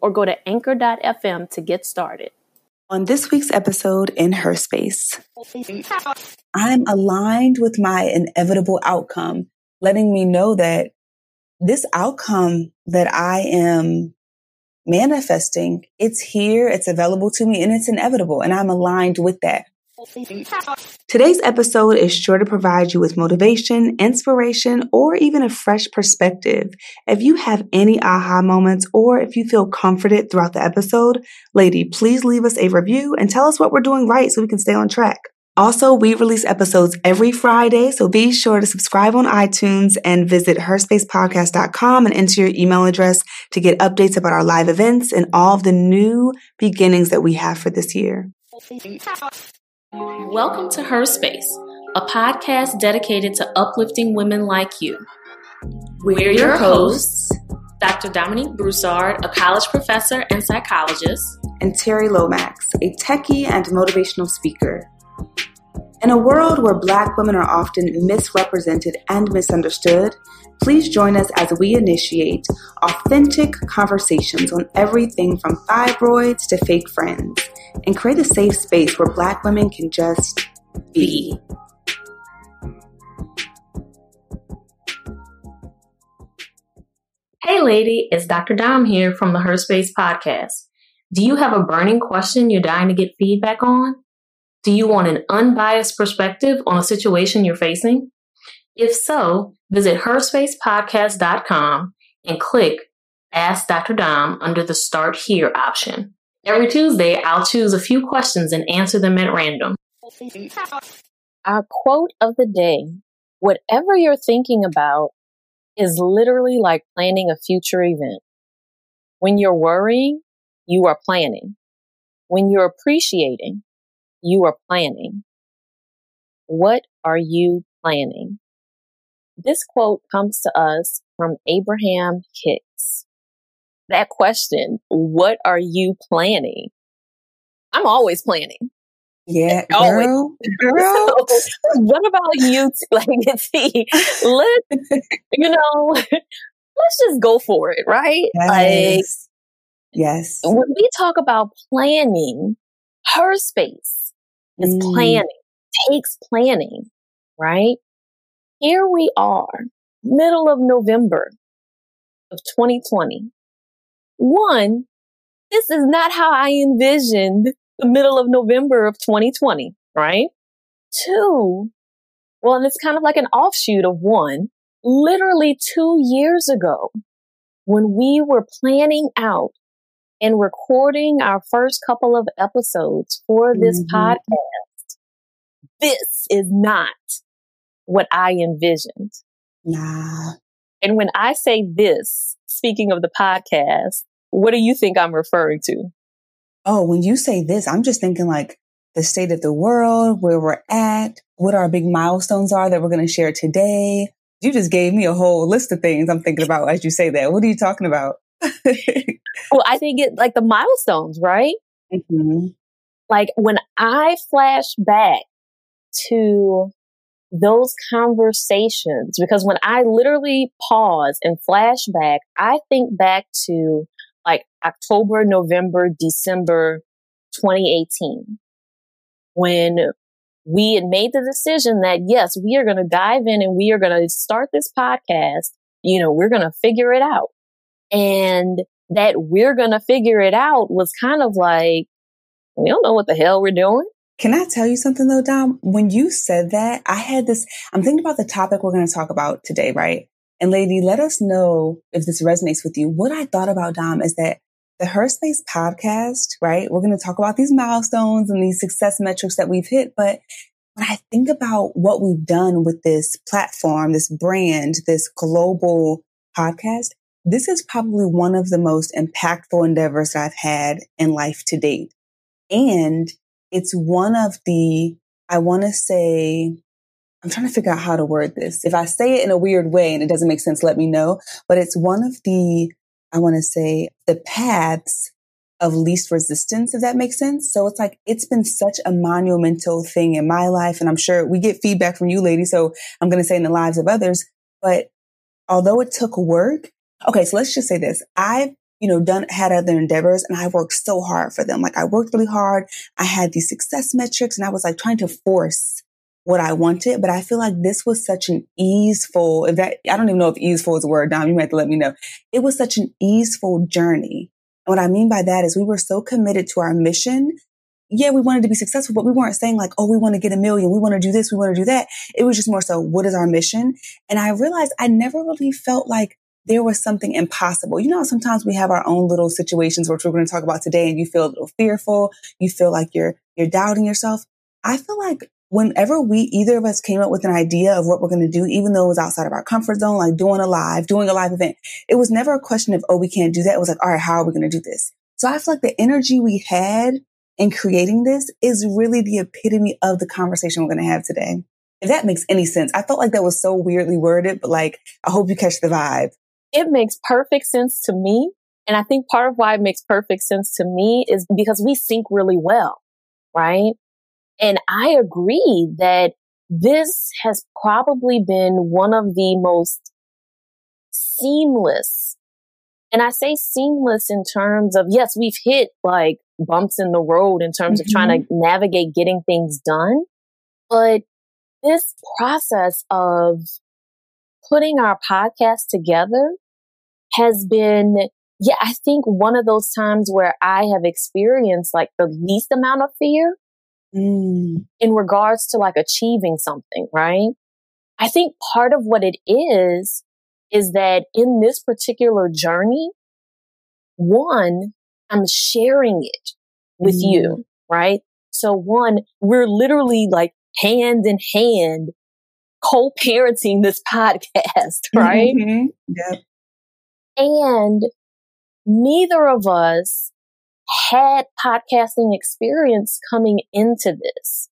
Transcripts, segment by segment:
or go to anchor.fm to get started. On this week's episode in Her Space, I'm aligned with my inevitable outcome, letting me know that this outcome that I am manifesting, it's here, it's available to me, and it's inevitable, and I'm aligned with that. Today's episode is sure to provide you with motivation, inspiration, or even a fresh perspective. If you have any aha moments or if you feel comforted throughout the episode, lady, please leave us a review and tell us what we're doing right so we can stay on track. Also, we release episodes every Friday, so be sure to subscribe on iTunes and visit herspacepodcast.com and enter your email address to get updates about our live events and all of the new beginnings that we have for this year. Welcome to Her Space, a podcast dedicated to uplifting women like you. We're your hosts, Dr. Dominique Broussard, a college professor and psychologist, and Terri Lomax, a techie and motivational speaker. In a world where Black women are often misrepresented and misunderstood, please join us as we initiate authentic conversations on everything from fibroids to fake friends and create a safe space where Black women can just be. Hey, lady, it's Dr. Dom here from the Her Space podcast. Do you have a burning question you're dying to get feedback on? Do you want an unbiased perspective on a situation you're facing? If so, visit herspacepodcast.com and click Ask Dr. Dom under the Start Here option. Every Tuesday, I'll choose a few questions and answer them at random. Our quote of the day whatever you're thinking about is literally like planning a future event. When you're worrying, you are planning. When you're appreciating, you are planning. What are you planning? This quote comes to us from Abraham Hicks. That question, what are you planning? I'm always planning. Yeah, girl, girl. So, what about you? Like, see, let you know, let's just go for it, right? Yes. Like, yes. When we talk about planning, her space is mm. planning, takes planning, right? Here we are, middle of November of 2020. One, this is not how I envisioned the middle of November of 2020, right? Two, well, and it's kind of like an offshoot of one. Literally two years ago, when we were planning out and recording our first couple of episodes for this mm-hmm. podcast, this is not what I envisioned. Nah. And when I say this, speaking of the podcast, what do you think I'm referring to? Oh, when you say this, I'm just thinking like the state of the world, where we're at, what our big milestones are that we're going to share today. You just gave me a whole list of things I'm thinking about as you say that. What are you talking about? well, I think it like the milestones, right? Mm-hmm. Like when I flash back to those conversations because when I literally pause and flashback, I think back to like October, November, December 2018 when we had made the decision that yes, we are going to dive in and we are going to start this podcast. You know, we're going to figure it out. And that we're going to figure it out was kind of like, we don't know what the hell we're doing. Can I tell you something though, Dom? When you said that, I had this, I'm thinking about the topic we're going to talk about today, right? And lady, let us know if this resonates with you. What I thought about Dom is that the Her Space podcast, right? We're going to talk about these milestones and these success metrics that we've hit. But when I think about what we've done with this platform, this brand, this global podcast, this is probably one of the most impactful endeavors I've had in life to date. And it's one of the, I want to say, I'm trying to figure out how to word this. If I say it in a weird way and it doesn't make sense, let me know. But it's one of the, I want to say, the paths of least resistance, if that makes sense. So it's like, it's been such a monumental thing in my life. And I'm sure we get feedback from you ladies. So I'm going to say in the lives of others. But although it took work, okay, so let's just say this. I've, you know, done, had other endeavors and I worked so hard for them. Like I worked really hard. I had these success metrics and I was like trying to force what I wanted, but I feel like this was such an easeful, if that, I don't even know if easeful is a word, Dom, you might have to let me know. It was such an easeful journey. And what I mean by that is we were so committed to our mission. Yeah, we wanted to be successful, but we weren't saying like, oh, we want to get a million. We want to do this. We want to do that. It was just more so, what is our mission? And I realized I never really felt like there was something impossible. You know, sometimes we have our own little situations which we're going to talk about today and you feel a little fearful. You feel like you're, you're doubting yourself. I feel like whenever we, either of us came up with an idea of what we're going to do, even though it was outside of our comfort zone, like doing a live, doing a live event, it was never a question of, oh, we can't do that. It was like, all right, how are we going to do this? So I feel like the energy we had in creating this is really the epitome of the conversation we're going to have today. If that makes any sense. I felt like that was so weirdly worded, but like, I hope you catch the vibe. It makes perfect sense to me. And I think part of why it makes perfect sense to me is because we sync really well, right? And I agree that this has probably been one of the most seamless. And I say seamless in terms of, yes, we've hit like bumps in the road in terms mm-hmm. of trying to mm-hmm. navigate getting things done. But this process of putting our podcast together has been, yeah, I think one of those times where I have experienced like the least amount of fear mm. in regards to like achieving something, right? I think part of what it is, is that in this particular journey, one, I'm sharing it with mm. you, right? So one, we're literally like hand in hand co-parenting this podcast, right? Mm-hmm. Yep. And neither of us had podcasting experience coming into this.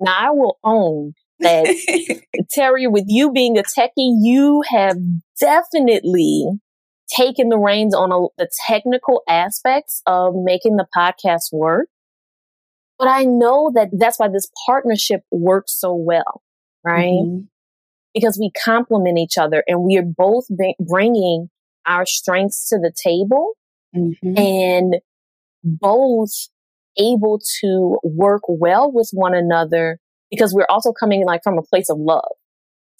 Now I will own that Terri, with you being a techie, you have definitely taken the reins on a, the technical aspects of making the podcast work. But I know that that's why this partnership works so well, right? Mm-hmm. Because we complement each other and we are both bringing our strengths to the table. Mm-hmm. And both able to work well with one another because we're also coming like from a place of love.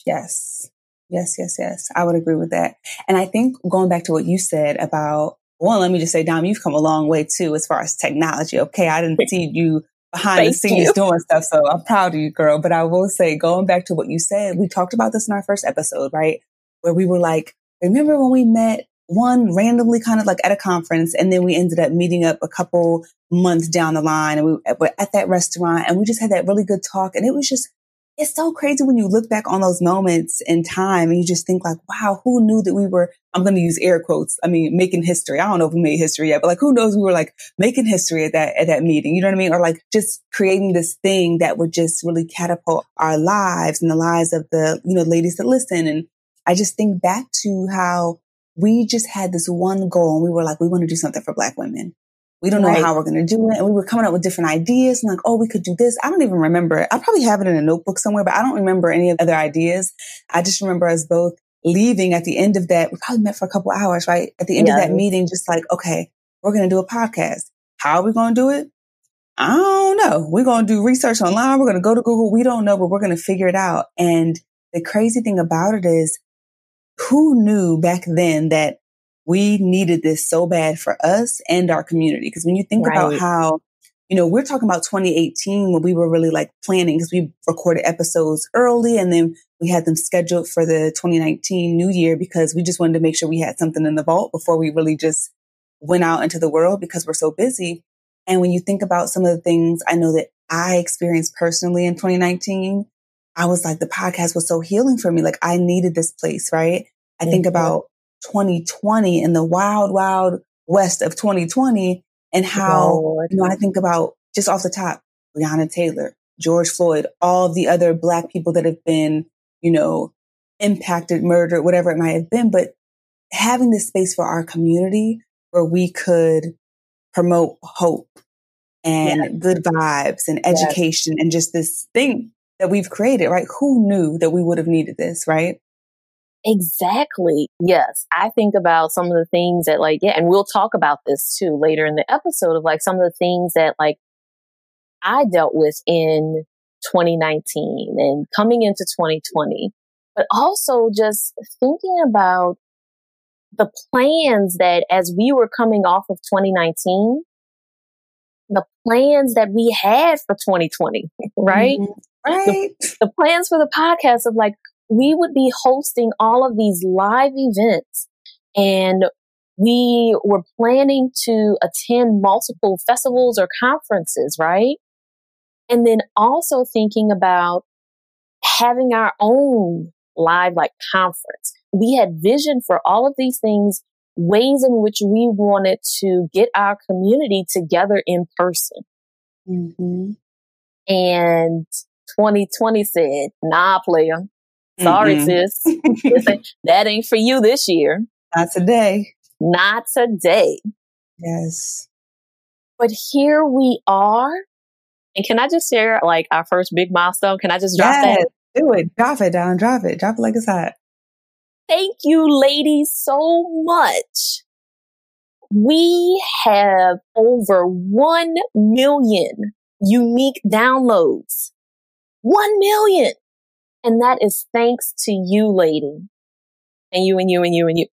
Yes. Yes, yes, yes. I would agree with that. And I think going back to what you said about, well, let me just say, Dom, you've come a long way too as far as technology. Okay. I didn't see you behind the scenes you. doing stuff. So I'm proud of you, girl. But I will say, going back to what you said, we talked about this in our first episode, right? Where we were like, remember when we met one randomly kind of like at a conference and then we ended up meeting up a couple months down the line and we were at that restaurant and we just had that really good talk and it was just it's so crazy when you look back on those moments in time and you just think like wow who knew that we were i'm going to use air quotes i mean making history. I don't know if we made history yet but like who knows we were like making history at that at that meeting you know what i mean? Or like just creating this thing that would just really catapult our lives and the lives of the you know ladies that listen. And i just think back to how we just had this one goal and we were like, we want to do something for black women. We don't right. know how we're going to do it. And we were coming up with different ideas and like, oh, we could do this. I don't even remember it. I probably have it in a notebook somewhere, but I don't remember any other ideas. I just remember us both leaving at the end of that. We probably met for a couple hours, right? At the end yeah. of that meeting, just like, okay, we're going to do a podcast. How are we going to do it? I don't know. We're going to do research online. We're going to go to Google. We don't know, but we're going to figure it out. And the crazy thing about it is who knew back then that we needed this so bad for us and our community? Because when you think right. about how, you know, we're talking about 2018 when we were really like planning because we recorded episodes early and then we had them scheduled for the 2019 new year because we just wanted to make sure we had something in the vault before we really just went out into the world because we're so busy. And when you think about some of the things I know that I experienced personally in 2019, I was like, the podcast was so healing for me. Like I needed this place, right? I think mm-hmm. about 2020 and the wild, wild west of 2020 and how, Lord. you know, I think about just off the top, Breonna Taylor, George Floyd, all the other black people that have been, you know, impacted, murdered, whatever it might have been. But having this space for our community where we could promote hope and yes. good vibes and education yes. and just this thing that we've created, right? Who knew that we would have needed this, right? Exactly. Yes. I think about some of the things that like, yeah, and we'll talk about this too later in the episode of like some of the things that like I dealt with in 2019 and coming into 2020, but also just thinking about the plans that as we were coming off of 2019, the plans that we had for 2020, right? Mm-hmm. Right. The, the plans for the podcast of like, we would be hosting all of these live events and we were planning to attend multiple festivals or conferences, right? And then also thinking about having our own live like conference. We had vision for all of these things, ways in which we wanted to get our community together in person. Mm-hmm. And 2020 said, nah, player. Sorry, mm sis. that ain't for you this year. Not today. Not today. Yes. But here we are. And can I just share like our first big milestone? Can I just drop yes, that? Do it. Drop it down. Drop it. Drop it like it's hot. Thank you, ladies, so much. We have over 1 million unique downloads. 1 million. And that is thanks to you, lady. And you and you and you and you.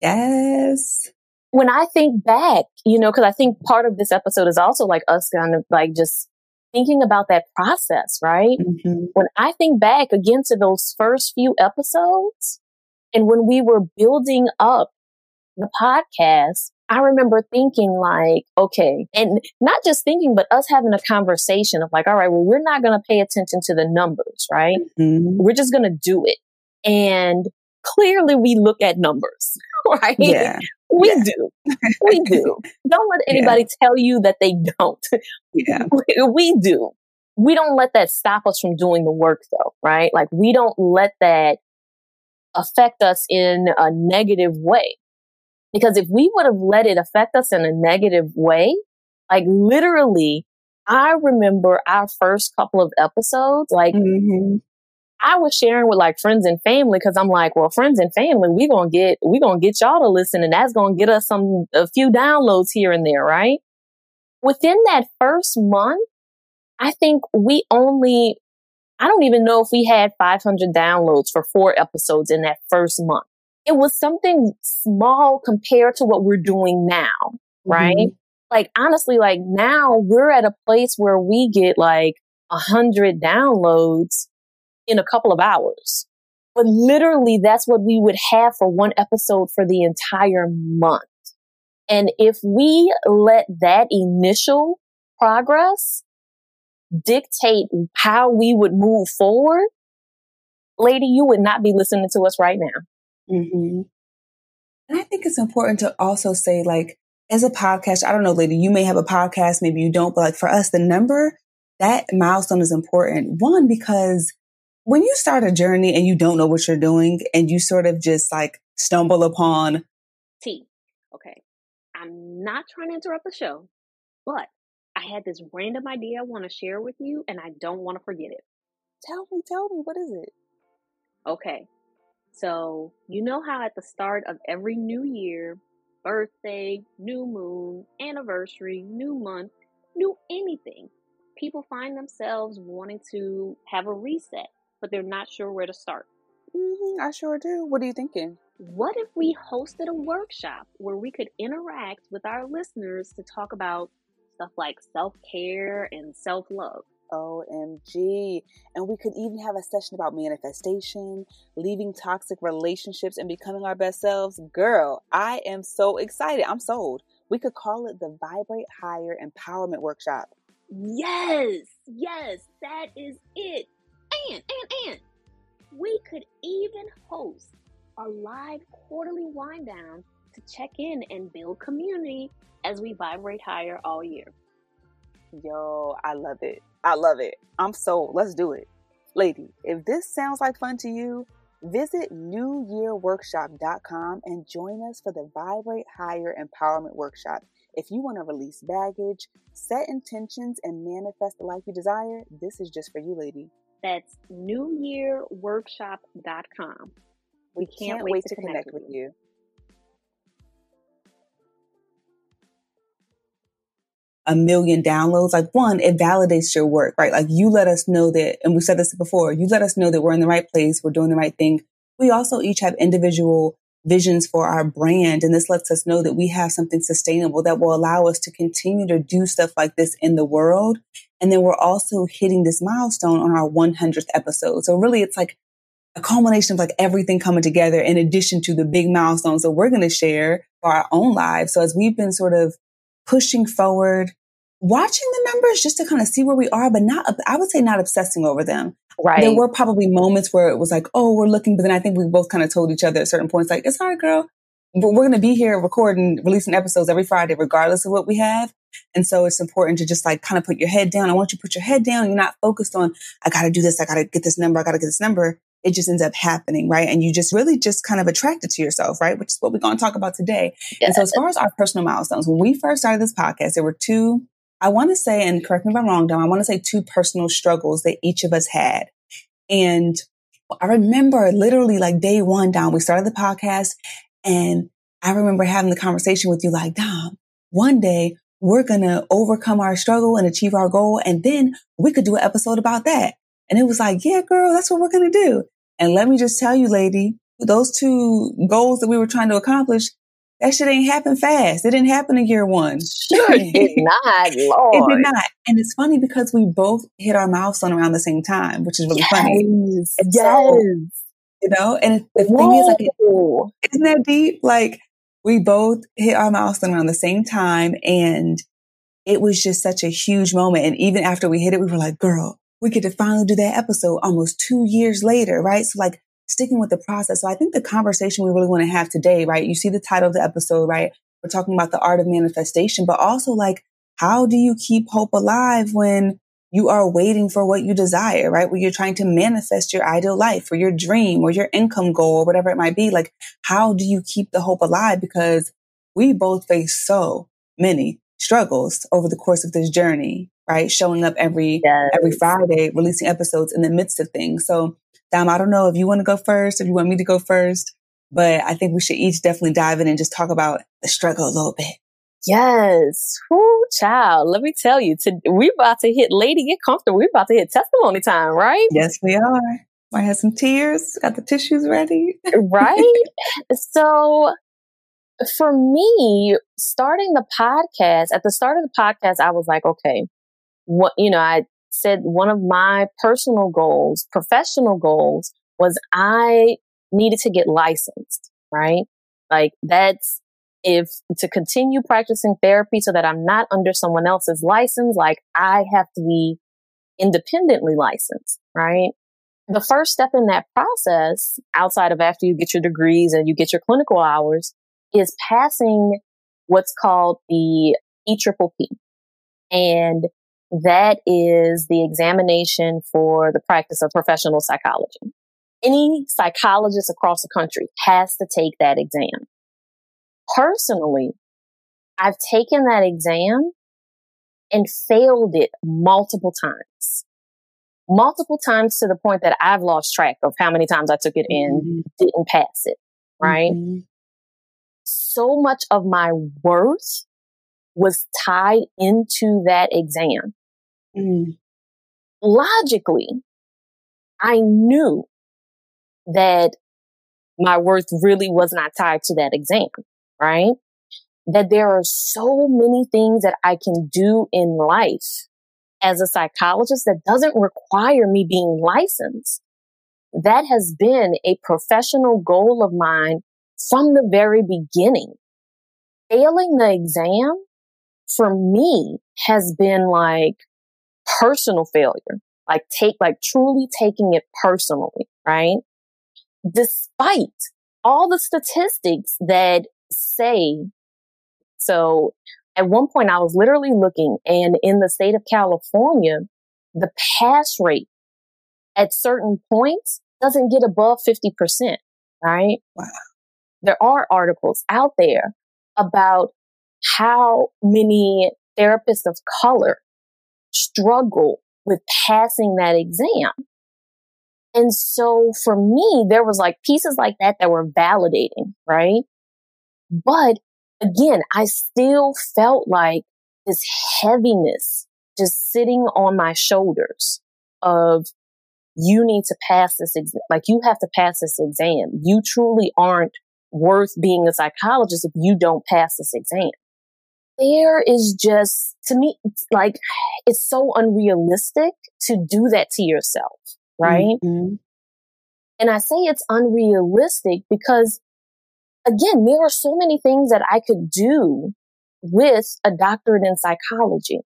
Yes. When I think back, you know, cause I think part of this episode is also like us kind of like just thinking about that process, right? Mm-hmm. When I think back again to those first few episodes and when we were building up the podcast, I remember thinking like, okay, and not just thinking, but us having a conversation of like, all right, well, we're not going to pay attention to the numbers, right? Mm-hmm. We're just going to do it. And clearly we look at numbers, right? Yeah. We yeah. do. We do. don't let anybody yeah. tell you that they don't. Yeah. We do. We don't let that stop us from doing the work though, right? Like we don't let that affect us in a negative way. Because if we would have let it affect us in a negative way, like literally, I remember our first couple of episodes, like mm-hmm. I was sharing with like friends and family because I'm like, well, friends and family, we gonna get we gonna get y'all to listen, and that's gonna get us some a few downloads here and there, right? Within that first month, I think we only I don't even know if we had 500 downloads for four episodes in that first month it was something small compared to what we're doing now, right? Mm-hmm. Like honestly, like now we're at a place where we get like a hundred downloads in a couple of hours. But literally that's what we would have for one episode for the entire month. And if we let that initial progress dictate how we would move forward, lady, you would not be listening to us right now. Mm-hmm. And I think it's important to also say, like, as a podcast, I don't know, lady, you may have a podcast, maybe you don't, but like for us, the number, that milestone is important. One, because when you start a journey and you don't know what you're doing and you sort of just like stumble upon T. Okay. I'm not trying to interrupt the show, but I had this random idea I want to share with you and I don't want to forget it. Tell me, tell me, what is it? Okay. So, you know how at the start of every new year, birthday, new moon, anniversary, new month, new anything, people find themselves wanting to have a reset, but they're not sure where to start. Mm-hmm, I sure do. What are you thinking? What if we hosted a workshop where we could interact with our listeners to talk about stuff like self care and self love? OMG. And we could even have a session about manifestation, leaving toxic relationships, and becoming our best selves. Girl, I am so excited. I'm sold. We could call it the Vibrate Higher Empowerment Workshop. Yes, yes, that is it. And, and, and we could even host a live quarterly wind down to check in and build community as we vibrate higher all year. Yo, I love it. I love it. I'm so, let's do it. Lady, if this sounds like fun to you, visit newyearworkshop.com and join us for the Vibrate Higher Empowerment Workshop. If you want to release baggage, set intentions, and manifest the life you desire, this is just for you, lady. That's newyearworkshop.com. We can't, can't wait, wait, to, connect, connect with you. you. A million downloads. Like one, it validates your work, right? Like you let us know that, and we said this before, you let us know that we're in the right place. We're doing the right thing. We also each have individual visions for our brand. And this lets us know that we have something sustainable that will allow us to continue to do stuff like this in the world. And then we're also hitting this milestone on our 100th episode. So really it's like a culmination of like everything coming together in addition to the big milestones that we're going to share for our own lives. So as we've been sort of pushing forward, watching the numbers just to kind of see where we are, but not, I would say not obsessing over them. Right. There were probably moments where it was like, oh, we're looking, but then I think we both kind of told each other at certain points, like, it's all right, girl. But we're going to be here recording, releasing episodes every Friday, regardless of what we have. And so it's important to just like kind of put your head down. I want you to put your head down. You're not focused on, I got to do this. I got to get this number. I got to get this number. It just ends up happening, right? And you just really just kind of attract it to yourself, right? Which is what we're going to talk about today. Yeah. And so as far as our personal milestones, when we first started this podcast, there were two I want to say, and correct me if I'm wrong, Dom, I want to say two personal struggles that each of us had. And I remember literally like day one, Dom, we started the podcast and I remember having the conversation with you like, Dom, one day we're going to overcome our struggle and achieve our goal. And then we could do an episode about that. And it was like, yeah, girl, that's what we're going to do. And let me just tell you, lady, those two goals that we were trying to accomplish, that shit ain't happen fast. It didn't happen in year one. Sure did not, Lord. It did not. And it's funny because we both hit our milestone around the same time, which is really yes. funny. And yes. So, you know, and the Whoa. thing is like, is isn't that deep? Like we both hit our milestone around the same time and it was just such a huge moment. And even after we hit it, we were like, girl, we get to finally do that episode almost two years later, right? So like sticking with the process. So I think the conversation we really want to have today, right? You see the title of the episode, right? We're talking about the art of manifestation, but also like, how do you keep hope alive when you are waiting for what you desire, right? When you're trying to manifest your ideal life or your dream or your income goal or whatever it might be. Like, how do you keep the hope alive? Because we both face so many struggles over the course of this journey, right? Showing up every, yes. every Friday, releasing episodes in the midst of things. So Dom, I don't know if you want to go first, if you want me to go first, but I think we should each definitely dive in and just talk about the struggle a little bit. Yes. Whoo, child. Let me tell you, to, we're about to hit lady, get comfortable. We're about to hit testimony time, right? Yes, we are. Might have some tears. Got the tissues ready. right. So for me, starting the podcast, at the start of the podcast, I was like, okay, what, you know, I said one of my personal goals, professional goals was I needed to get licensed, right? Like that's if to continue practicing therapy so that I'm not under someone else's license, like I have to be independently licensed, right? The first step in that process, outside of after you get your degrees and you get your clinical hours, is passing what's called the E triple P. And that is the examination for the practice of professional psychology. Any psychologist across the country has to take that exam. Personally, I've taken that exam and failed it multiple times. Multiple times to the point that I've lost track of how many times I took it and mm-hmm. didn't pass it, right? Mm-hmm. So much of my worth was tied into that exam. Mm. Logically, I knew that my worth really was not tied to that exam, right? That there are so many things that I can do in life as a psychologist that doesn't require me being licensed. That has been a professional goal of mine from the very beginning. Failing the exam for me has been like personal failure, like take, like truly taking it personally, right? Despite all the statistics that say, so at one point I was literally looking and in the state of California, the pass rate at certain points doesn't get above 50%, right? Wow. There are articles out there about how many therapists of color struggle with passing that exam. And so for me, there was like pieces like that that were validating, right? But again, I still felt like this heaviness just sitting on my shoulders of you need to pass this exam. Like you have to pass this exam. You truly aren't worth being a psychologist if you don't pass this exam. There is just, to me, like, it's so unrealistic to do that to yourself, right? Mm-hmm. And I say it's unrealistic because again, there are so many things that I could do with a doctorate in psychology,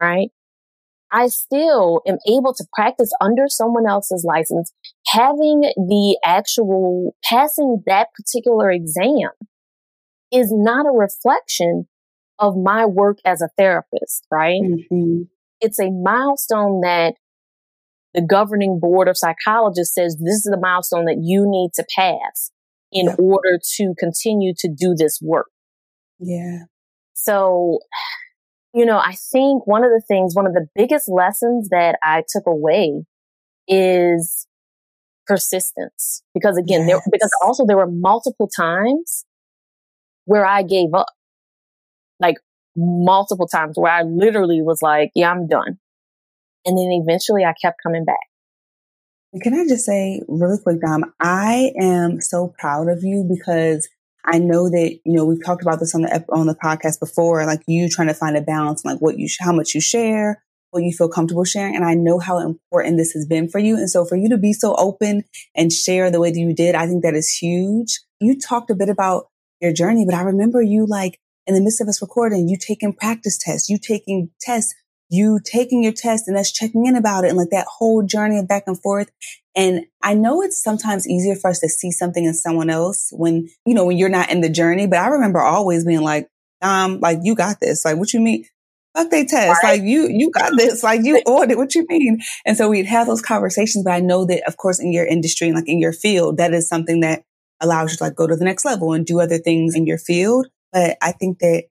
right? I still am able to practice under someone else's license. Having the actual passing that particular exam is not a reflection of my work as a therapist, right? Mm-hmm. It's a milestone that the governing board of psychologists says this is the milestone that you need to pass in yeah. order to continue to do this work. Yeah. So, you know, I think one of the things, one of the biggest lessons that I took away is persistence. Because again, yes. there, because also there were multiple times where I gave up. Like multiple times where I literally was like, yeah, I'm done. And then eventually I kept coming back. Can I just say really quick, Dom, I am so proud of you because I know that, you know, we've talked about this on the, on the podcast before, like you trying to find a balance, like what you, how much you share, what you feel comfortable sharing. And I know how important this has been for you. And so for you to be so open and share the way that you did, I think that is huge. You talked a bit about your journey, but I remember you like in the midst of us recording, you taking practice tests, you taking tests you taking your test and us checking in about it and like that whole journey of back and forth. And I know it's sometimes easier for us to see something in someone else when, you know, when you're not in the journey. But I remember always being like, um, like you got this. Like what you mean? Fuck they test. Right. Like you, you got this. Like you ordered. What you mean? And so we'd have those conversations. But I know that, of course, in your industry and like in your field, that is something that allows you to like go to the next level and do other things in your field. But I think that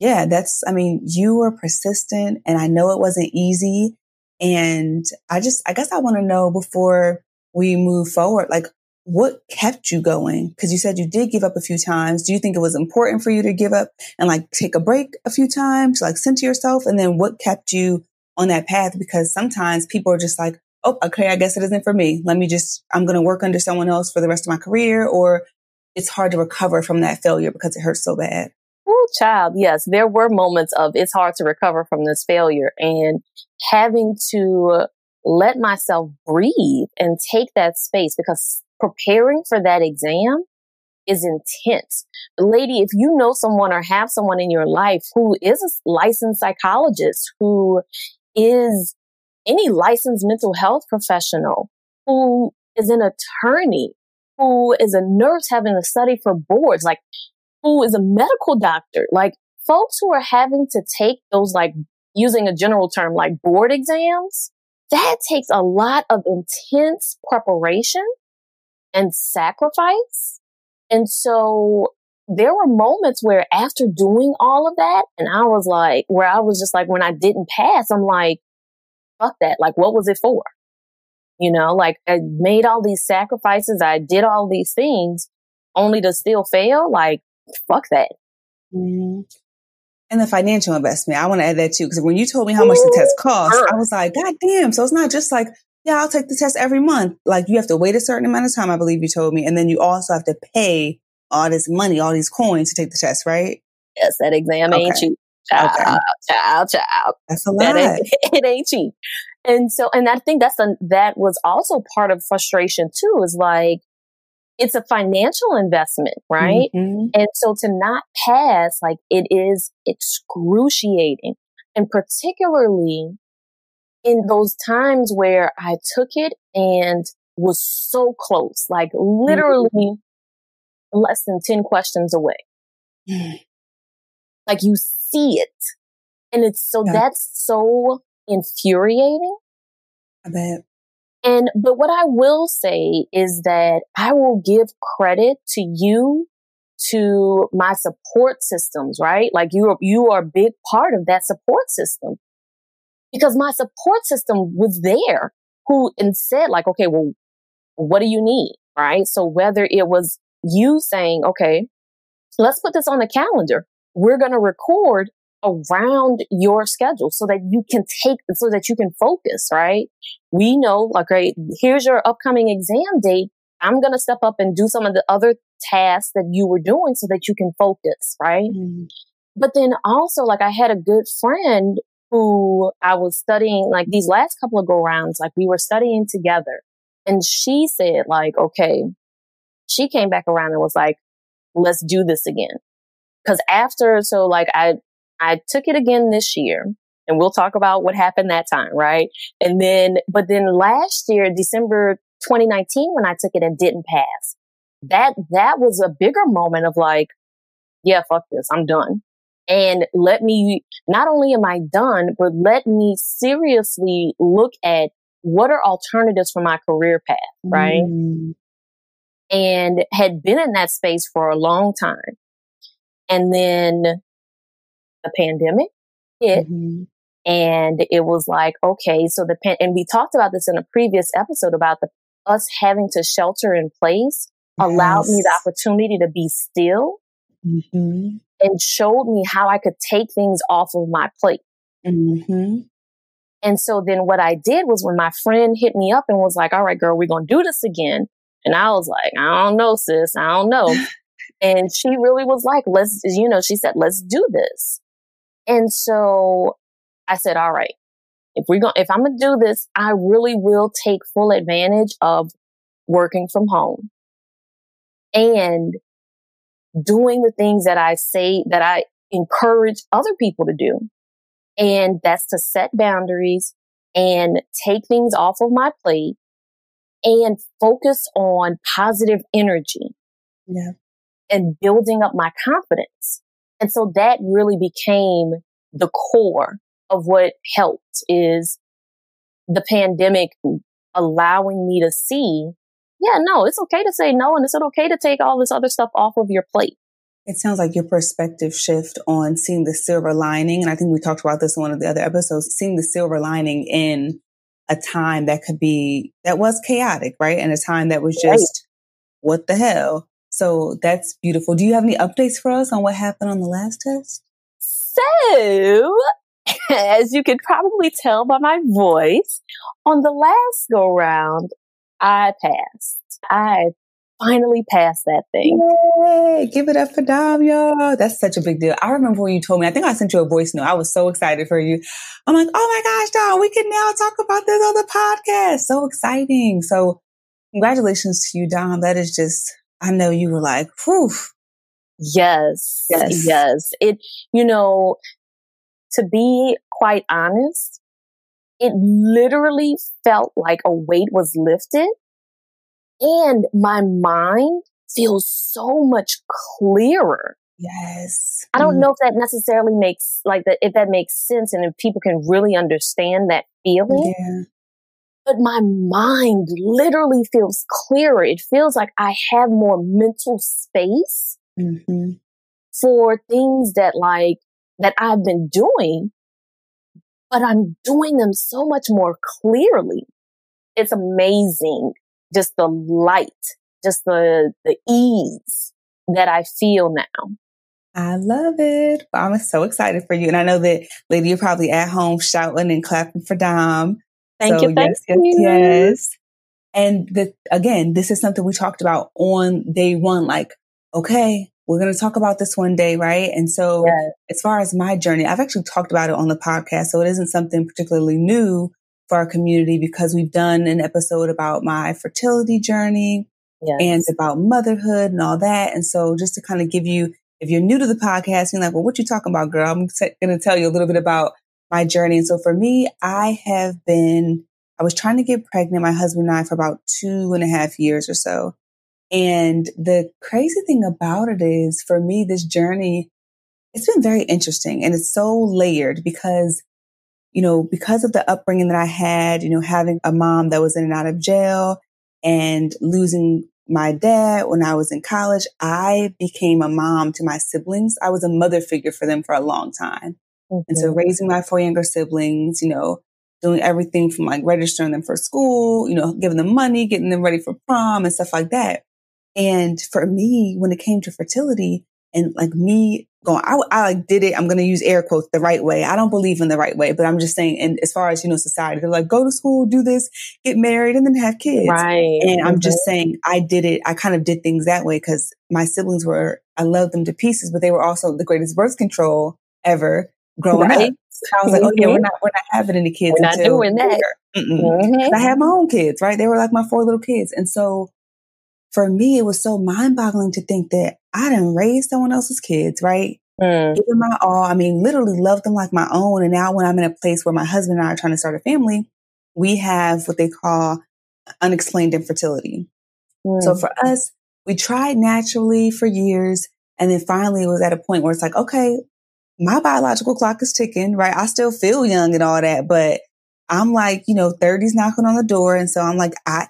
yeah, that's, I mean, you were persistent and I know it wasn't easy. And I just, I guess I want to know before we move forward, like what kept you going? Cause you said you did give up a few times. Do you think it was important for you to give up and like take a break a few times, like center yourself? And then what kept you on that path? Because sometimes people are just like, Oh, okay. I guess it isn't for me. Let me just, I'm going to work under someone else for the rest of my career. Or it's hard to recover from that failure because it hurts so bad. Oh, child, yes, there were moments of it's hard to recover from this failure and having to let myself breathe and take that space because preparing for that exam is intense. Lady, if you know someone or have someone in your life who is a licensed psychologist, who is any licensed mental health professional, who is an attorney, who is a nurse having to study for boards, like who is a medical doctor, like folks who are having to take those, like using a general term, like board exams, that takes a lot of intense preparation and sacrifice. And so there were moments where after doing all of that, and I was like, where I was just like, when I didn't pass, I'm like, fuck that. Like, what was it for? You know, like I made all these sacrifices. I did all these things only to still fail. Like, fuck that. Mm-hmm. And the financial investment, I want to add that too, because when you told me how much the test cost, I was like, God damn. So it's not just like, yeah, I'll take the test every month. Like you have to wait a certain amount of time, I believe you told me. And then you also have to pay all this money, all these coins to take the test, right? Yes, that exam okay. ain't cheap. Child, okay. child, child. That's a lot. Ain't, it ain't cheap. And so, and I think that's a, that was also part of frustration too, is like, it's a financial investment, right? Mm-hmm. And so to not pass, like it is excruciating. And particularly in those times where I took it and was so close, like literally mm-hmm. less than 10 questions away. like you see it. And it's so, yeah. that's so infuriating. I bet. And, but what I will say is that I will give credit to you, to my support systems, right? Like you are, you are a big part of that support system because my support system was there who and said like, okay, well, what do you need? Right. So whether it was you saying, okay, let's put this on the calendar. We're going to record around your schedule so that you can take, so that you can focus, right? We know, like, right, here's your upcoming exam date. I'm going to step up and do some of the other tasks that you were doing so that you can focus, right? Mm-hmm. But then also, like, I had a good friend who I was studying, like, these last couple of go rounds, like, we were studying together. And she said, like, okay, she came back around and was like, let's do this again. Cause after, so like I, I took it again this year and we'll talk about what happened that time, right? And then, but then last year, December 2019, when I took it and didn't pass, that, that was a bigger moment of like, yeah, fuck this. I'm done. And let me, not only am I done, but let me seriously look at what are alternatives for my career path, right? Mm. And had been in that space for a long time. And then the pandemic hit. Mm-hmm. And it was like, okay, so the pan, and we talked about this in a previous episode about the, us having to shelter in place yes. allowed me the opportunity to be still mm-hmm. and showed me how I could take things off of my plate. Mm-hmm. And so then what I did was when my friend hit me up and was like, all right, girl, we're going to do this again. And I was like, I don't know, sis. I don't know. and she really was like, let's, you know, she said, let's do this. And so I said, all right, if we're going, if I'm going to do this, I really will take full advantage of working from home and doing the things that I say that I encourage other people to do. And that's to set boundaries and take things off of my plate and focus on positive energy. Yeah. And building up my confidence. And so that really became the core of what helped is the pandemic allowing me to see, yeah, no, it's okay to say no. And it's okay to take all this other stuff off of your plate. It sounds like your perspective shift on seeing the silver lining. And I think we talked about this in one of the other episodes, seeing the silver lining in a time that could be, that was chaotic, right? And a time that was just, right. what the hell? So that's beautiful. Do you have any updates for us on what happened on the last test? So, as you could probably tell by my voice, on the last go round, I passed. I finally passed that thing. Yay! Give it up for Dom, y'all. That's such a big deal. I remember when you told me, I think I sent you a voice note. I was so excited for you. I'm like, oh my gosh, Dom, we can now talk about this on the podcast. So exciting. So congratulations to you, Dom. That is just, I know you were like, whew. Yes. Yes. Yes. It, you know, to be quite honest, it literally felt like a weight was lifted and my mind feels so much clearer. Yes. I don't mm. know if that necessarily makes like that, if that makes sense and if people can really understand that feeling. Yeah. But my mind literally feels clearer. It feels like I have more mental space mm-hmm. for things that like, that I've been doing, but I'm doing them so much more clearly. It's amazing just the light, just the, the ease that I feel now. I love it. I'm so excited for you. And I know that, lady, you're probably at home shouting and clapping for Dom. Thank so, you. Thank yes, you. yes, yes. And the, again, this is something we talked about on day one. Like, okay, we're going to talk about this one day, right? And so yes. as far as my journey, I've actually talked about it on the podcast. So it isn't something particularly new for our community because we've done an episode about my fertility journey yes. and about motherhood and all that. And so just to kind of give you, if you're new to the podcast, you're like, well, what you talking about, girl? I'm t- going to tell you a little bit about my journey. And so for me, I have been, I was trying to get pregnant, my husband and I, for about two and a half years or so. And the crazy thing about it is for me, this journey, it's been very interesting and it's so layered because, you know, because of the upbringing that I had, you know, having a mom that was in and out of jail and losing my dad when I was in college, I became a mom to my siblings. I was a mother figure for them for a long time. Mm-hmm. And so raising my four younger siblings, you know, doing everything from like registering them for school, you know, giving them money, getting them ready for prom and stuff like that. And for me, when it came to fertility and like me going, I, I like did it. I'm going to use air quotes the right way. I don't believe in the right way, but I'm just saying, and as far as, you know, society, they're like, go to school, do this, get married and then have kids. Right. And I'm just saying I did it. I kind of did things that way because my siblings were, I loved them to pieces, but they were also the greatest birth control ever growing right. up. I was like, mm-hmm. oh yeah, we're not, we're not having any kids. We're not doing that. Mm-hmm. I had my own kids, right? They were like my four little kids. And so for me, it was so mind boggling to think that I didn't raise someone else's kids, right? Mm. Give them my all. I mean, literally love them like my own. And now when I'm in a place where my husband and I are trying to start a family, we have what they call unexplained infertility. Mm. So for us, we tried naturally for years. And then finally it was at a point where it's like, okay, my biological clock is ticking, right? I still feel young and all that, but I'm like, you know, 30s knocking on the door. And so I'm like, I,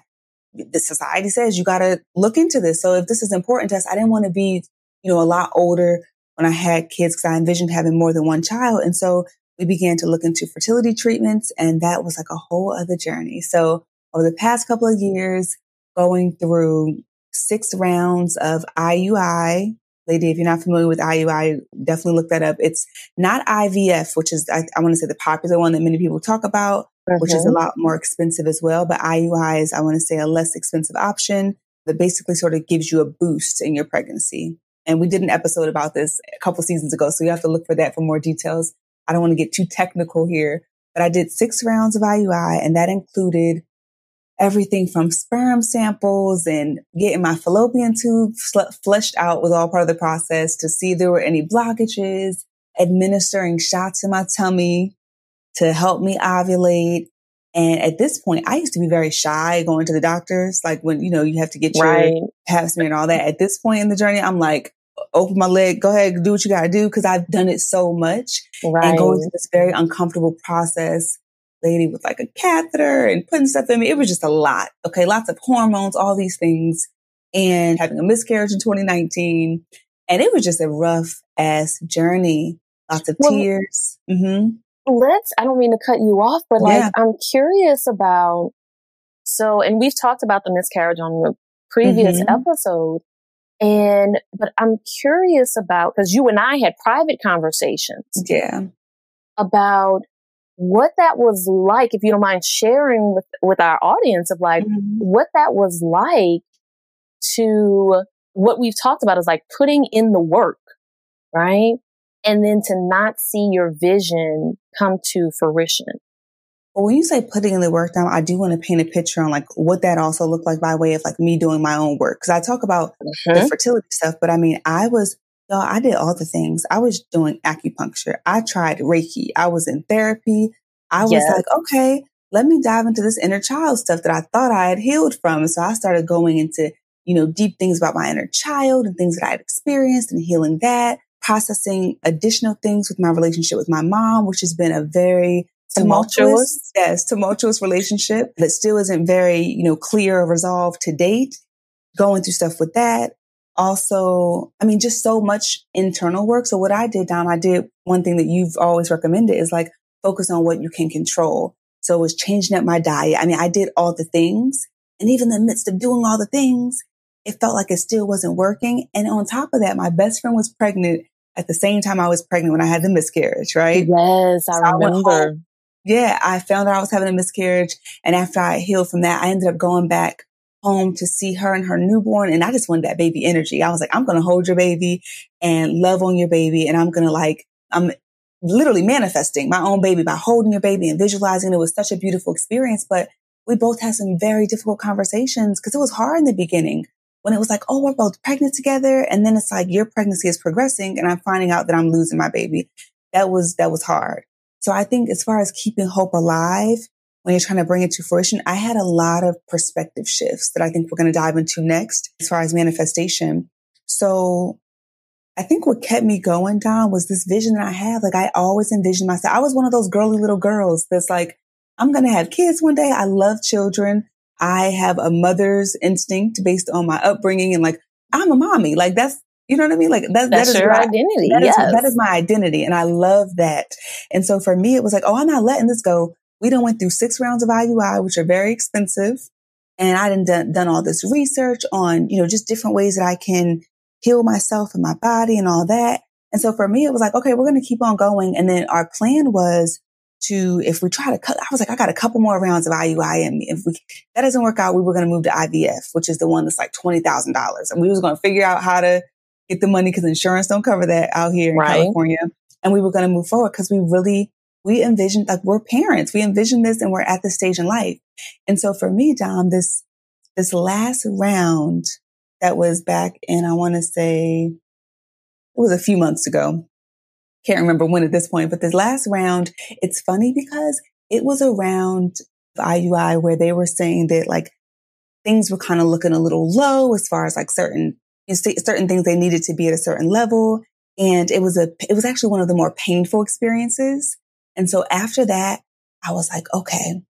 the society says you got to look into this. So if this is important to us, I didn't want to be, you know, a lot older when I had kids because I envisioned having more than one child. And so we began to look into fertility treatments and that was like a whole other journey. So over the past couple of years, going through six rounds of IUI, lady, if you're not familiar with IUI, definitely look that up. It's not IVF, which is, I, I want to say the popular one that many people talk about, mm-hmm. which is a mm-hmm. lot more expensive as well. But IUI is, I want to say, a less expensive option that basically sort of gives you a boost in your pregnancy. And we did an episode about this a couple seasons ago. So you have to look for that for more details. I don't want to get too technical here, but I did six rounds of IUI and that included everything from sperm samples and getting my fallopian tube flushed out was all part of the process to see if there were any blockages, administering shots in my tummy to help me ovulate. And at this point, I used to be very shy going to the doctors. Like when, you know, you have to get your right. pap smear and all that. At this point in the journey, I'm like, open my leg, go ahead, do what you got to do. Cause I've done it so much right. and going through this very uncomfortable process lady with like a catheter and putting stuff in me. It was just a lot. Okay. Lots of hormones, all these things and having a miscarriage in 2019. And it was just a rough ass journey. Lots of well, tears. Mm-hmm. Let's, I don't mean to cut you off, but like, yeah. I'm curious about, so, and we've talked about the miscarriage on the previous mm-hmm. episode. And, but I'm curious about, cause you and I had private conversations. Yeah. About what that was like, if you don't mind sharing with, with our audience of like mm-hmm. what that was like to what we've talked about is like putting in the work, right? And then to not see your vision come to fruition. Well, when you say putting in the work down, I do want to paint a picture on like what that also looked like by way of like me doing my own work. Cause I talk about mm-hmm. the fertility stuff, but I mean, I was Y'all, I did all the things. I was doing acupuncture. I tried Reiki. I was in therapy. I was yes. like, okay, let me dive into this inner child stuff that I thought I had healed from. And so I started going into, you know, deep things about my inner child and things that I had experienced and healing that, processing additional things with my relationship with my mom, which has been a very tumultuous, tumultuous yes, tumultuous relationship that still isn't very, you know, clear or resolved to date. Going through stuff with that also, I mean, just so much internal work. So what I did, Dom, I did one thing that you've always recommended is like focus on what you can control. So it was changing up my diet. I mean, I did all the things and even in the midst of doing all the things, it felt like it still wasn't working. And on top of that, my best friend was pregnant at the same time I was pregnant when I had the miscarriage, right? Yes, I so remember. I yeah, I found out I was having a miscarriage. And after I healed from that, I ended up going back home to see her and her newborn. And I just wanted that baby energy. I was like, I'm going to hold your baby and love on your baby. And I'm going to like, I'm literally manifesting my own baby by holding your baby and visualizing. It was such a beautiful experience, but we both had some very difficult conversations because it was hard in the beginning when it was like, oh, we're both pregnant together. And then it's like your pregnancy is progressing and I'm finding out that I'm losing my baby. That was, that was hard. So I think as far as keeping hope alive, when you're trying to bring it to fruition, I had a lot of perspective shifts that I think we're going to dive into next as far as manifestation. So I think what kept me going, Dom, was this vision that I have. Like I always envisioned myself. I was one of those girly little girls that's like, I'm going to have kids one day. I love children. I have a mother's instinct based on my upbringing and like, I'm a mommy. Like that's, you know what I mean? Like that, that's that is your my, identity. That yes. is, that is my identity. And I love that. And so for me, it was like, oh, I'm not letting this go. We done went through six rounds of IUI, which are very expensive. And I done done, done all this research on, you know, just different ways that I can heal myself and my body and all that. And so for me, it was like, okay, we're going to keep on going. And then our plan was to, if we try to cut, I was like, I got a couple more rounds of IUI and if we, that doesn't work out, we were going to move to IVF, which is the one that's like $20,000. And we was going to figure out how to get the money because insurance don't cover that out here in Right. California. And we were going to move forward because we really, we envisioned, like we're parents, we envisioned this and we're at this stage in life. And so for me, Dom, this, this last round that was back in, I want to say, it was a few months ago. Can't remember when at this point, but this last round, it's funny because it was around IUI where they were saying that like things were kind of looking a little low as far as like certain, you see, certain things they needed to be at a certain level. And it was a, it was actually one of the more painful experiences. And so after that, I was like, okay,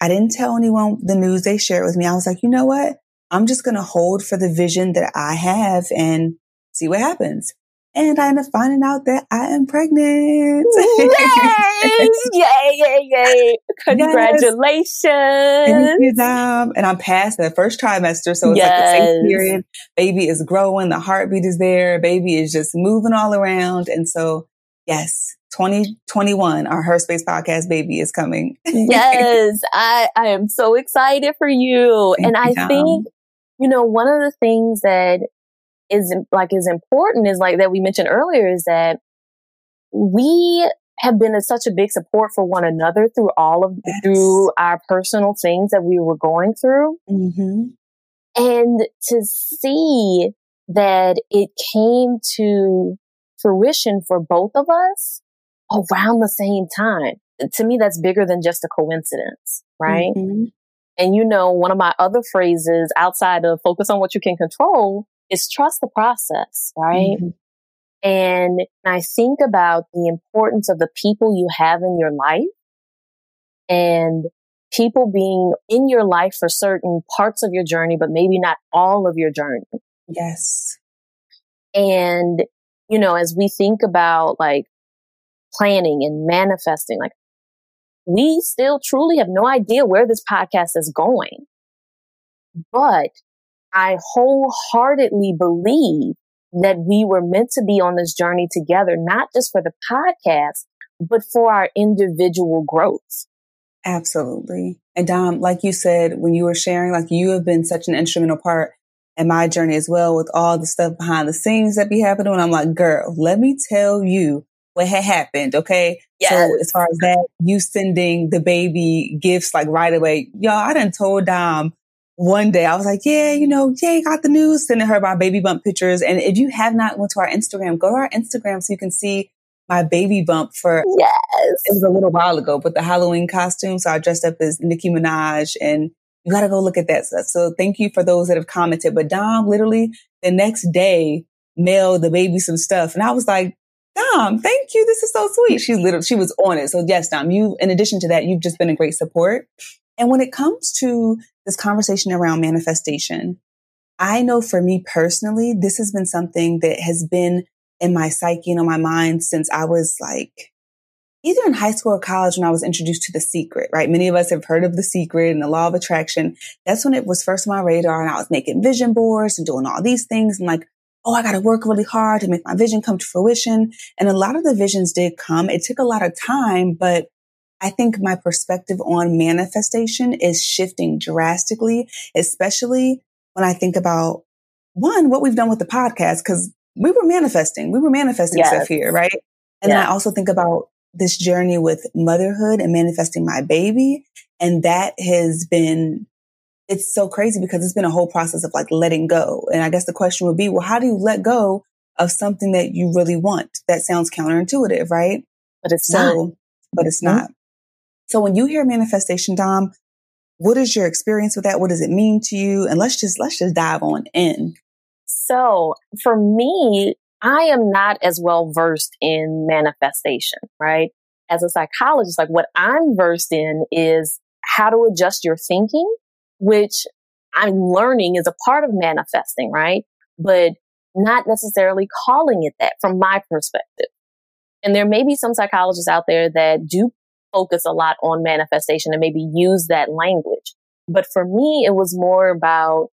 I didn't tell anyone the news they shared with me. I was like, you know what? I'm just going to hold for the vision that I have and see what happens. And I end up finding out that I am pregnant. Yay! yay! Yay! Yay! Congratulations! Thank you, Dom. And I'm past that first trimester. So it's like the same period. Baby is growing. The heartbeat is there. Baby is just moving all around. And so, yes, 2021, our Her Space podcast baby is coming. yes, I, I am so excited for you. Thank and you, I Dom. think, you know, one of the things that is like is important is like that we mentioned earlier is that we have been a, such a big support for one another through all of Yes. through our personal things that we were going through hmm and to see that it came to fruition for both of us around the same time. To me, that's bigger than just a coincidence, right? Mhm. And you know, one of my other phrases outside of focus on what you can control is trust the process, right? Mhm. And I think about the importance of the people you have in your life and people being in your life for certain parts of your journey, but maybe not all of your journey. Yes. And, you know, as we think about like planning and manifesting, like we still truly have no idea where this podcast is going. But I wholeheartedly believe that we were meant to be on this journey together, not just for the podcast, but for our individual growth. Absolutely. And Dom, like you said, when you were sharing, like you have been such an instrumental part in my journey as well with all the stuff behind the scenes that be happening. And I'm like, girl, let me tell you what had happened. Okay. Yes. So as far as that, you sending the baby gifts like right away, y'all, I done told Dom one day, I was like, yeah, you know, Jay got the news, sending her my baby bump pictures. And if you have not went to our Instagram, go to our Instagram so you can see my baby bump for Yes. it was a little while ago, but the Halloween costume. So I dressed up as Nicki Minaj and you got to go look at that stuff. So thank you for those that have commented. But Dom literally the next day mailed the baby some stuff. And I was like, Dom, thank you. This is so sweet. She's literally, she was on it. So yes, Dom, you, in addition to that, you've just been a great support. And when it comes to this conversation around manifestation, I know for me personally, this has been something that has been in my psyche and on my mind since I was like either in high school or college when I was introduced to The Secret, right? Many of us have heard of The Secret and the law of attraction. That's when it was first on my radar and I was making vision boards and doing all these things and like, oh, I got to work really hard to make my vision come to fruition. And a lot of the visions did come. It took a lot of time, but I think my perspective on manifestation is shifting drastically, especially when I think about one, what we've done with the podcast, because we were manifesting, we were manifesting Yes. stuff here, right? And then I also think about this journey with motherhood and manifesting my baby. And that has been, it's so crazy because it's been a whole process of like letting go. And I guess the question would be, well, how do you let go of something that you really want? That sounds counterintuitive, right? But it's not. So, but it's Mhm. not. So when you hear manifestation, Dom, what is your experience with that? What does it mean to you? And let's just, let's just dive on in. So for me, I am not as well versed in manifestation, right? As a psychologist, like what I'm versed in is how to adjust your thinking, which I'm learning is a part of manifesting, right? But not necessarily calling it that from my perspective. And there may be some psychologists out there that do focus a lot on manifestation and maybe use that language. But for me, it was more about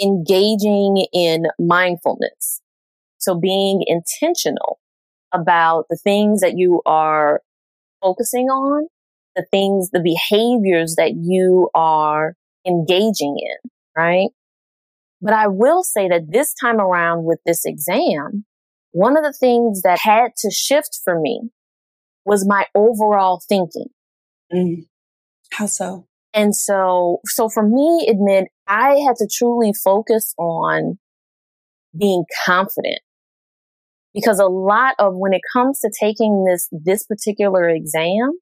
engaging in mindfulness. So being intentional about the things that you are focusing on, the things, the behaviors that you are engaging in, right? But I will say that this time around with this exam, one of the things that had to shift for me was my overall thinking. Mm. How so? And so, so for me, it meant I had to truly focus on being confident because a lot of when it comes to taking this, this particular exam,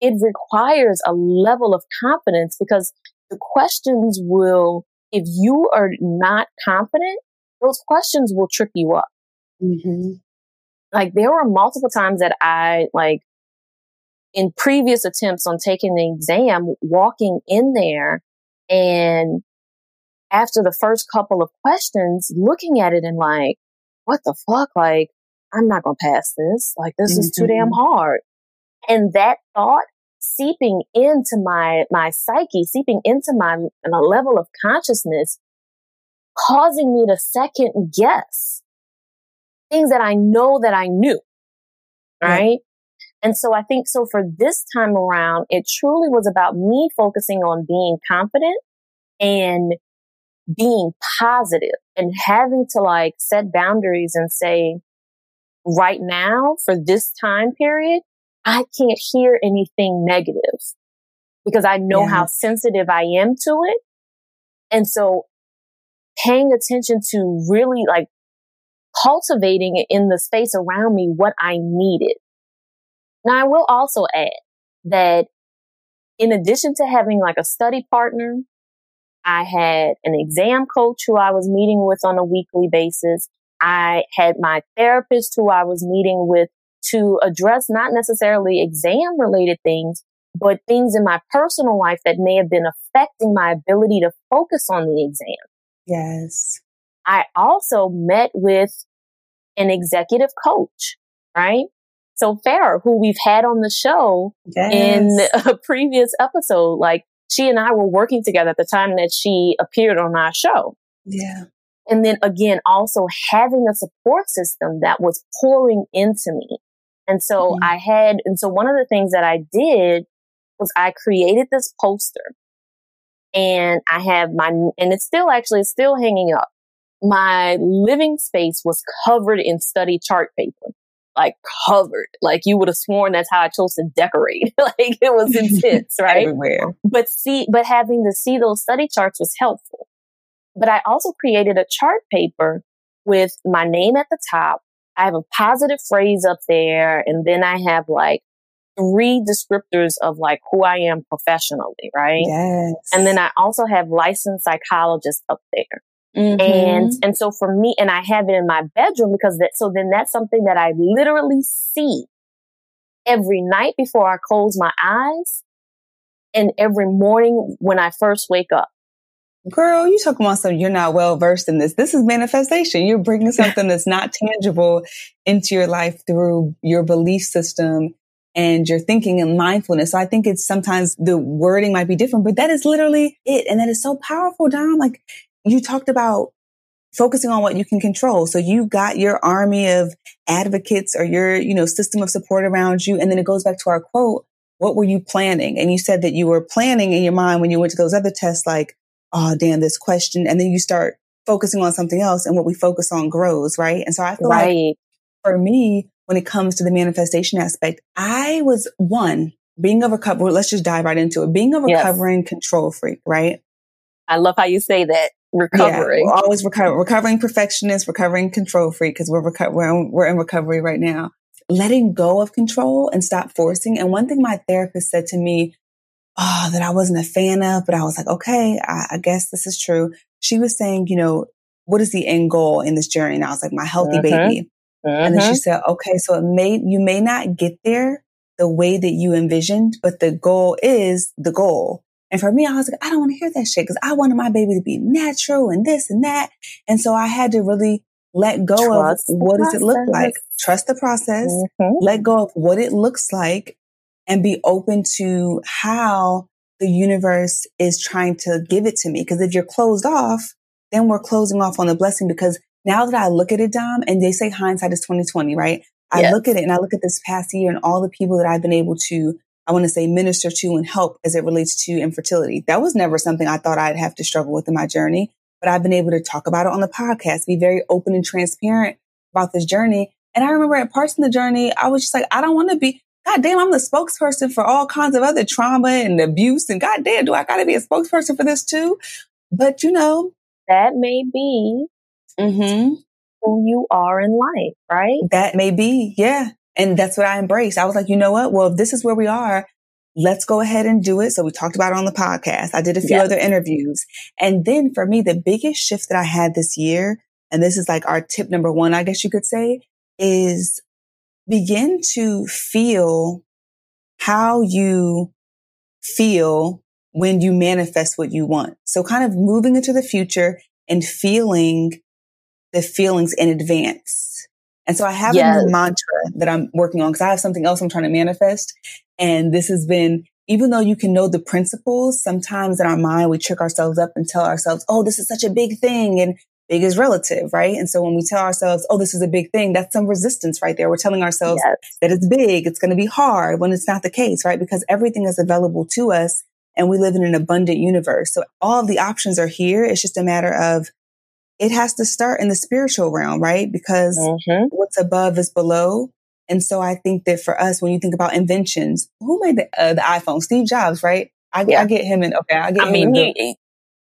it requires a level of confidence because the questions will, if you are not confident, those questions will trip you up. Mm-hmm. Like there were multiple times that I like in previous attempts on taking the exam, walking in there and after the first couple of questions, looking at it and like, what the fuck? Like, I'm not going to pass this. Like, this mm-hmm. is too damn mm-hmm. hard. And that thought seeping into my, my psyche, seeping into my, my level of consciousness, causing me to second guess things that I know that I knew. Right. And so I think so for this time around, it truly was about me focusing on being confident and being positive and having to like set boundaries and say, right now for this time period, I can't hear anything negative because I know yeah. how sensitive I am to it. And so paying attention to really like cultivating it in the space around me what I needed. Now, I will also add that in addition to having like a study partner, I had an exam coach who I was meeting with on a weekly basis. I had my therapist who I was meeting with to address not necessarily exam related things, but things in my personal life that may have been affecting my ability to focus on the exam. Yes. I also met with an executive coach, right? So Farah, who we've had on the show yes. in a previous episode, like she and I were working together at the time that she appeared on our show. Yeah. And then again, also having a support system that was pouring into me. And so mm-hmm. I had, and so one of the things that I did was I created this poster and I have my, and it's still actually, it's still hanging up. My living space was covered in study chart paper like covered. Like you would have sworn that's how I chose to decorate. like it was intense, right? Everywhere. But see, but having to see those study charts was helpful. But I also created a chart paper with my name at the top. I have a positive phrase up there. And then I have like three descriptors of like who I am professionally, right? Yes. And then I also have licensed psychologist up there. Mm-hmm. And, and so for me, and I have it in my bedroom because that, so then that's something that I literally see every night before I close my eyes and every morning when I first wake up. Girl, you talking about something you're not well versed in this. This is manifestation. You're bringing something that's not tangible into your life through your belief system and your thinking and mindfulness. So I think it's sometimes the wording might be different, but that is literally it. And that is so powerful, Dom. Like you talked about focusing on what you can control. So you got your army of advocates or your, you know, system of support around you. And then it goes back to our quote. What were you planning? And you said that you were planning in your mind when you went to those other tests, like, oh, damn, this question. And then you start focusing on something else and what we focus on grows. Right. And so I feel right. like for me, when it comes to the manifestation aspect, I was one being a recover. Let's just dive right into it. Being a recovering yes. control freak, right? I love how you say that recovering. Yeah, always recovering, recovering perfectionist, recovering control freak because we're, reco- we're, in, we're in recovery right now. letting go of control and stop forcing. And one thing my therapist said to me, oh, that I wasn't a fan of, but I was like, okay, I, I guess this is true. She was saying, you know, what is the end goal in this journey? And I was like, my healthy mm-hmm. baby. Mm-hmm. And then she mm-hmm. said, okay, so it may, you may not get there the way that you envisioned, but the goal is the goal. And for me, I was like, I don't want to hear that shit because I wanted my baby to be natural and this and that. And so I had to really let go Trust of what does it look like? Trust the process, mm-hmm. let go of what it looks like and be open to how the universe is trying to give it to me. Cause if you're closed off, then we're closing off on the blessing because now that I look at it, Dom, and they say hindsight is 2020, right? I yes. look at it and I look at this past year and all the people that I've been able to, I want to say minister to and help as it relates to infertility. That was never something I thought I'd have to struggle with in my journey, but I've been able to talk about it on the podcast, be very open and transparent about this journey. And I remember at parts in the journey, I was just like, I don't want to be, God damn, I'm the spokesperson for all kinds of other trauma and abuse. And God damn, do I got to be a spokesperson for this too? But you know, that may be mm-hmm. who you are in life, right? That may be, yeah. And that's what I embraced. I was like, you know what? Well, if this is where we are, let's go ahead and do it. So we talked about it on the podcast. I did a few yes. other interviews. And then for me, the biggest shift that I had this year, and this is like our tip number one, I guess you could say, is begin to feel how you feel when you manifest what you want. So kind of moving into the future and feeling the feelings in advance. And so I have yes. a new mantra that I'm working on because I have something else I'm trying to manifest. And this has been, even though you can know the principles, sometimes in our mind, we trick ourselves up and tell ourselves, Oh, this is such a big thing. And big is relative, right? And so when we tell ourselves, Oh, this is a big thing, that's some resistance right there. We're telling ourselves yes. that it's big. It's going to be hard when it's not the case, right? Because everything is available to us and we live in an abundant universe. So all of the options are here. It's just a matter of it has to start in the spiritual realm, right? Because mm-hmm. what's above is below. And so I think that for us, when you think about inventions, who made the, uh, the iPhone? Steve Jobs, right? I, yeah. I, get him in. Okay, I get I him. Mean, he,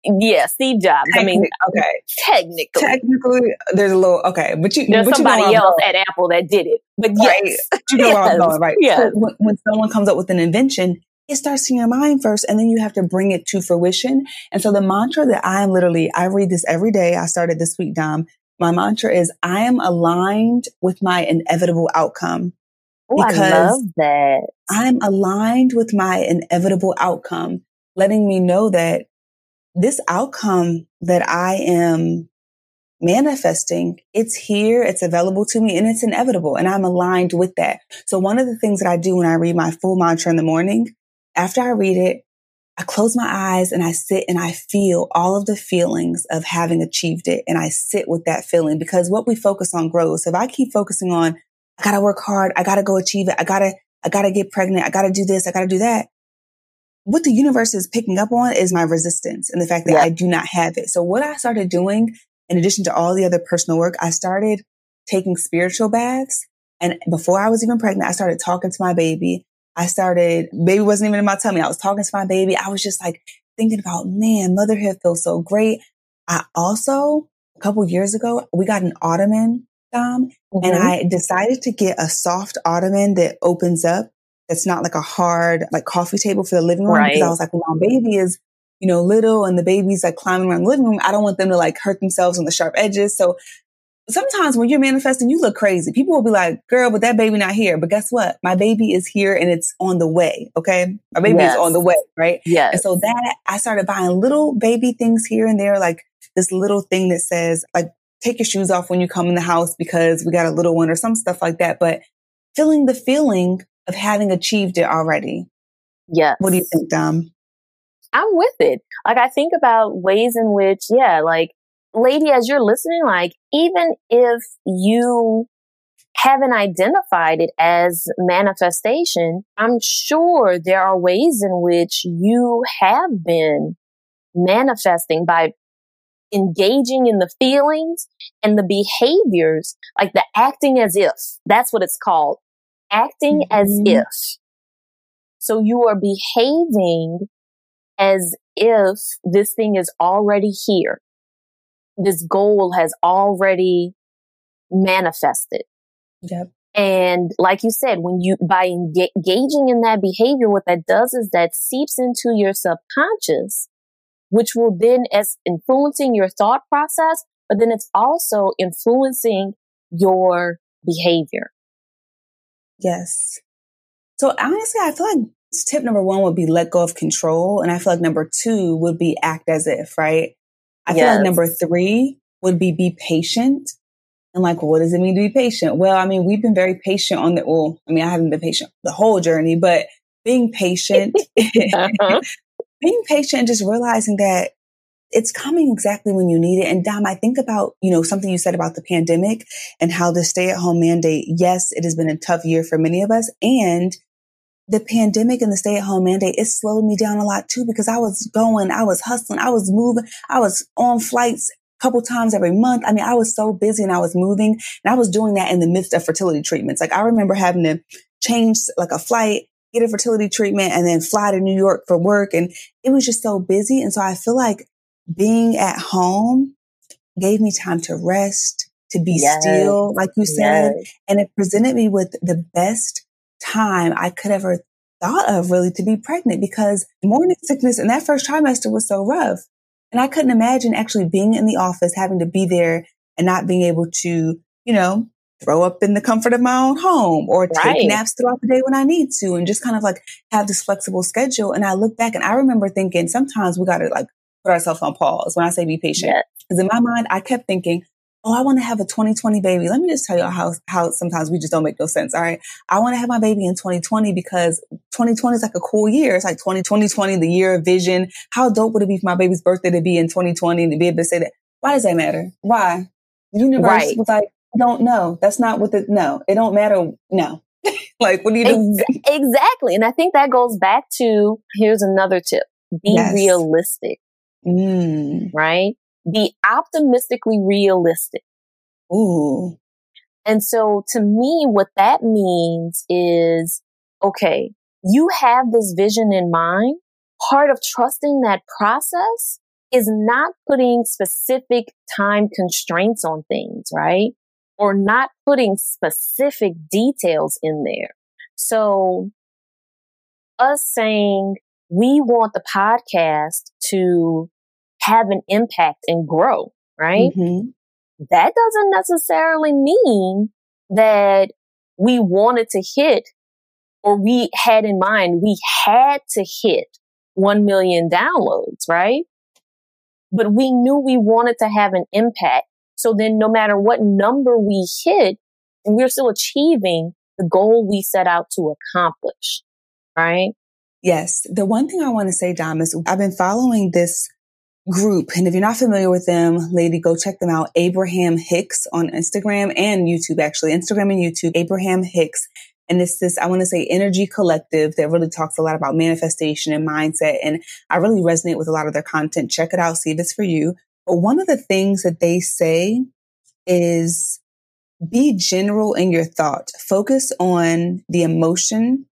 yeah, Steve Jobs. I mean, okay, technically, technically, there's a little okay, but you there's but somebody you know else at Apple that did it. But right. yes, you know yes. where I'm going, right? Yeah. So when, when someone comes up with an invention, it starts in your mind first and then you have to bring it to fruition. And so the mantra that I am literally, I read this every day. I started this week, Dom. My mantra is I am aligned with my inevitable outcome. Oh, I love that. I'm aligned with my inevitable outcome, letting me know that this outcome that I am manifesting, it's here, it's available to me, and it's inevitable. And I'm aligned with that. So one of the things that I do when I read my full mantra in the morning after I read it, I close my eyes and I sit and I feel all of the feelings of having achieved it. And I sit with that feeling because what we focus on grows. So if I keep focusing on, I gotta work hard. I gotta go achieve it. I gotta, I gotta get pregnant. I gotta do this. I gotta do that. What the universe is picking up on is my resistance and the fact that yeah. I do not have it. So what I started doing in addition to all the other personal work, I started taking spiritual baths. And before I was even pregnant, I started talking to my baby. I started, baby wasn't even in my tummy. I was talking to my baby. I was just like thinking about, man, motherhood feels so great. I also, a couple years ago, we got an ottoman, Dom, mm-hmm. and I decided to get a soft ottoman that opens up. That's not like a hard, like coffee table for the living room. Right. Because I was like, well, my baby is, you know, little and the baby's like climbing around the living room. I don't want them to like hurt themselves on the sharp edges. So sometimes when you're manifesting, you look crazy. People will be like, girl, but that baby not here. But guess what? My baby is here and it's on the way. Okay. My baby yes. is on the way. Right. Yeah. And so that I started buying little baby things here and there, like this little thing that says like, take your shoes off when you come in the house because we got a little one or some stuff like that. But feeling the feeling of having achieved it already. Yeah. What do you think, Dom? I'm with it. Like I think about ways in which, yeah, like lady, as you're listening, like, even if you haven't identified it as manifestation, I'm sure there are ways in which you have been manifesting by engaging in the feelings and the behaviors, like the acting as if. That's what it's called. Acting mm-hmm. as if. So you are behaving as if this thing is already here this goal has already manifested. Yep. And like you said, when you, by engaging in that behavior, what that does is that seeps into your subconscious, which will then as influencing your thought process, but then it's also influencing your behavior. Yes. So honestly, I feel like tip number one would be let go of control. And I feel like number two would be act as if, right? I yes. feel like number three would be be patient. And like, what does it mean to be patient? Well, I mean, we've been very patient on the, well, I mean, I haven't been patient the whole journey, but being patient, uh-huh. being patient and just realizing that it's coming exactly when you need it. And Dom, I think about, you know, something you said about the pandemic and how the stay at home mandate, yes, it has been a tough year for many of us. And the pandemic and the stay at home mandate, it slowed me down a lot too because I was going, I was hustling, I was moving, I was on flights a couple times every month. I mean, I was so busy and I was moving and I was doing that in the midst of fertility treatments. Like I remember having to change like a flight, get a fertility treatment and then fly to New York for work. And it was just so busy. And so I feel like being at home gave me time to rest, to be yes. still, like you said. Yes. And it presented me with the best time I could ever thought of really to be pregnant because morning sickness in that first trimester was so rough. And I couldn't imagine actually being in the office, having to be there and not being able to, you know, throw up in the comfort of my own home or right. take naps throughout the day when I need to and just kind of like have this flexible schedule. And I look back and I remember thinking sometimes we got to like put ourselves on pause when I say be patient. Because in my mind, I kept thinking, oh, I want to have a 2020 baby. Let me just tell you how, how sometimes we just don't make no sense. All right. I want to have my baby in 2020 because 2020 is like a cool year. It's like 2020, the year of vision. How dope would it be for my baby's birthday to be in 2020 and to be able to say that? Why does that matter? Why? The universe right. was like, don't know. That's not what the, no, it don't matter. No. like, what do you do? Exactly. And I think that goes back to here's another tip. Be yes. realistic. Mm. Right? Be optimistically realistic. Ooh. And so to me, what that means is, okay, you have this vision in mind. Part of trusting that process is not putting specific time constraints on things, right? Or not putting specific details in there. So us saying we want the podcast to have an impact and grow, right? Mm-hmm. That doesn't necessarily mean that we wanted to hit or we had in mind we had to hit 1 million downloads, right? But we knew we wanted to have an impact. So then no matter what number we hit, we're still achieving the goal we set out to accomplish, right? Yes. The one thing I want to say, Dom, is I've been following this group. And if you're not familiar with them, lady, go check them out. Abraham Hicks on Instagram and YouTube, actually. Instagram and YouTube, Abraham Hicks. And it's this, I want to say energy collective that really talks a lot about manifestation and mindset. And I really resonate with a lot of their content. Check it out. See if it's for you. But one of the things that they say is be general in your thought. Focus on the emotion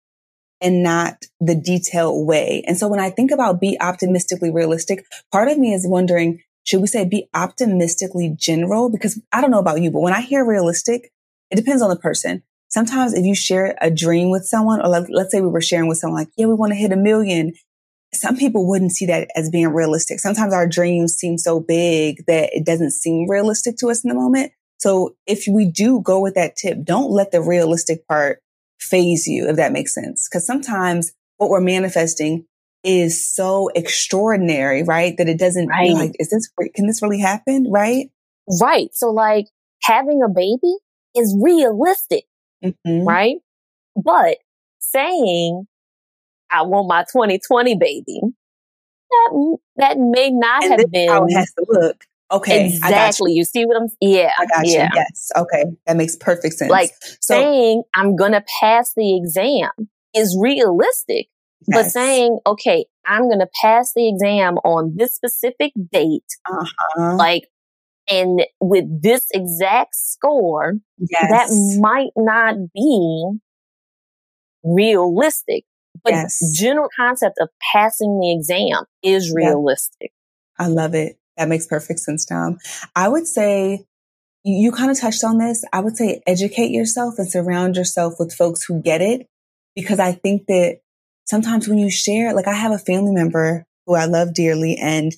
and not the detailed way. And so when I think about be optimistically realistic, part of me is wondering, should we say be optimistically general? Because I don't know about you, but when I hear realistic, it depends on the person. Sometimes if you share a dream with someone, or like, let's say we were sharing with someone like, yeah, we want to hit a million. Some people wouldn't see that as being realistic. Sometimes our dreams seem so big that it doesn't seem realistic to us in the moment. So if we do go with that tip, don't let the realistic part phase you, if that makes sense. Cause sometimes what we're manifesting is so extraordinary, right? That it doesn't right. like, is this, can this really happen? Right? Right. So like having a baby is realistic, mm-hmm. right? But saying, I want my 2020 baby, that, that may not and have been how it has to look. Okay. Exactly. You. you. see what I'm saying? Yeah. I got yeah. you. Yes. Okay. That makes perfect sense. Like so, saying I'm going to pass the exam is realistic, yes. but saying, okay, I'm going to pass the exam on this specific date, uh-huh. like, and with this exact score, yes. that might not be realistic. But yes. general concept of passing the exam is realistic. I love it. That makes perfect sense, Dom. I would say you kind of touched on this. I would say educate yourself and surround yourself with folks who get it because I think that sometimes when you share, like I have a family member who I love dearly and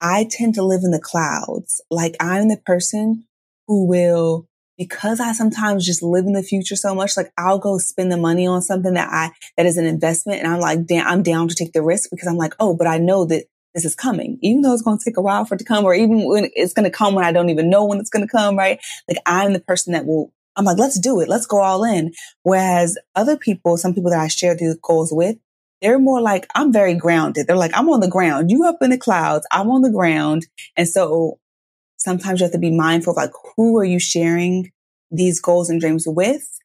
I tend to live in the clouds. Like I'm the person who will, because I sometimes just live in the future so much, like I'll go spend the money on something that I, that is an investment. And I'm like, damn, I'm down to take the risk because I'm like, oh, but I know that this is coming, even though it's going to take a while for it to come, or even when it's going to come when I don't even know when it's going to come, right? Like I'm the person that will, I'm like, let's do it. Let's go all in. Whereas other people, some people that I share these goals with, they're more like, I'm very grounded. They're like, I'm on the ground. You up in the clouds. I'm on the ground. And so sometimes you have to be mindful of like, who are you sharing these goals and dreams with?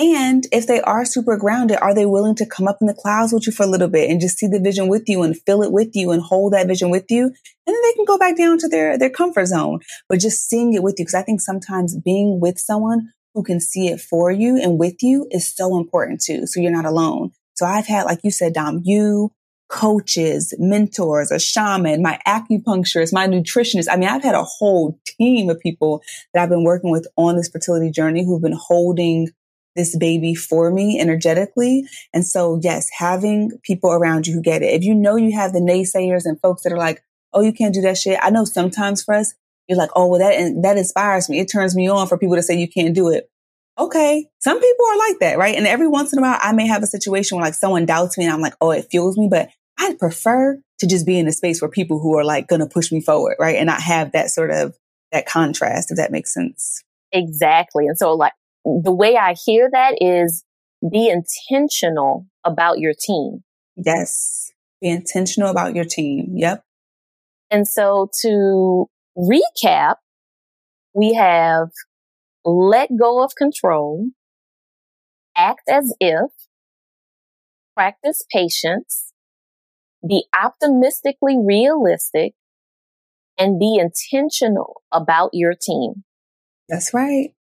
And if they are super grounded, are they willing to come up in the clouds with you for a little bit and just see the vision with you and feel it with you and hold that vision with you? And then they can go back down to their, their comfort zone, but just seeing it with you. Cause I think sometimes being with someone who can see it for you and with you is so important too. So you're not alone. So I've had, like you said, Dom, you, coaches, mentors, a shaman, my acupuncturist, my nutritionist. I mean, I've had a whole team of people that I've been working with on this fertility journey who've been holding this baby for me energetically. And so, yes, having people around you who get it. If you know you have the naysayers and folks that are like, oh, you can't do that shit. I know sometimes for us, you're like, oh, well, that, that inspires me. It turns me on for people to say you can't do it. Okay. Some people are like that, right? And every once in a while, I may have a situation where like someone doubts me and I'm like, oh, it fuels me, but I'd prefer to just be in a space where people who are like going to push me forward, right? And not have that sort of, that contrast, if that makes sense. Exactly. And so like the way I hear that is be intentional about your team. Yes. Be intentional about your team. Yep. And so to recap, we have let go of control, act as if, practice patience, be optimistically realistic, and be intentional about your team. That's right.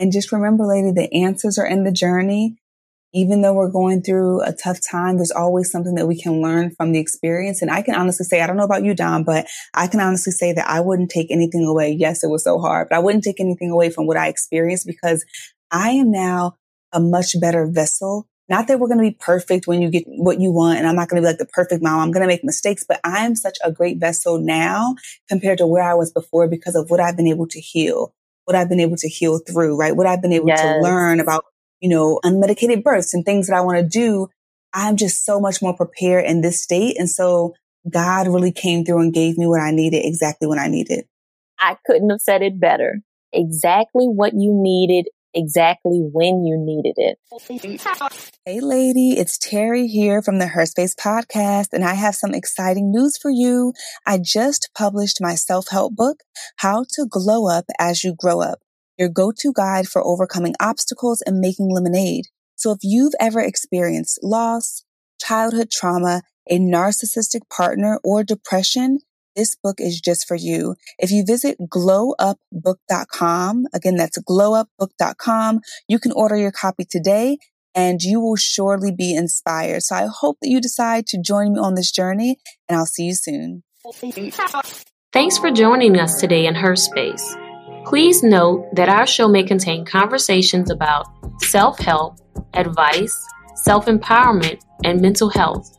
And just remember, lady, the answers are in the journey. Even though we're going through a tough time, there's always something that we can learn from the experience. And I can honestly say, I don't know about you, Dom, but I can honestly say that I wouldn't take anything away. Yes, it was so hard, but I wouldn't take anything away from what I experienced because I am now a much better vessel not that we're going to be perfect when you get what you want and I'm not going to be like the perfect mom. I'm going to make mistakes, but I am such a great vessel now compared to where I was before because of what I've been able to heal what I've been able to heal through, right? What I've been able yes. to learn about, you know, unmedicated births and things that I want to do. I'm just so much more prepared in this state. And so God really came through and gave me what I needed exactly when I needed. I couldn't have said it better. Exactly what you needed exactly when you needed it. Hey, lady, it's Terri here from the Her Space podcast, and I have some exciting news for you. I just published my self help book, How to Glow Up as You Grow Up, your go to guide for overcoming obstacles and making lemonade. So if you've ever experienced loss, childhood trauma, a narcissistic partner, or depression, this book is just for you. If you visit glowupbook.com, again, that's glowupbook.com, you can order your copy today and you will surely be inspired. So I hope that you decide to join me on this journey and I'll see you soon. Thanks for joining us today in Her Space. Please note that our show may contain conversations about self help, advice, self empowerment, and mental health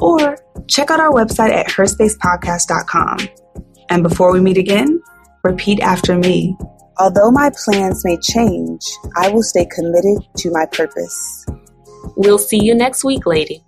or check out our website at herspacepodcast.com. And before we meet again, repeat after me. Although my plans may change, I will stay committed to my purpose. We'll see you next week, lady.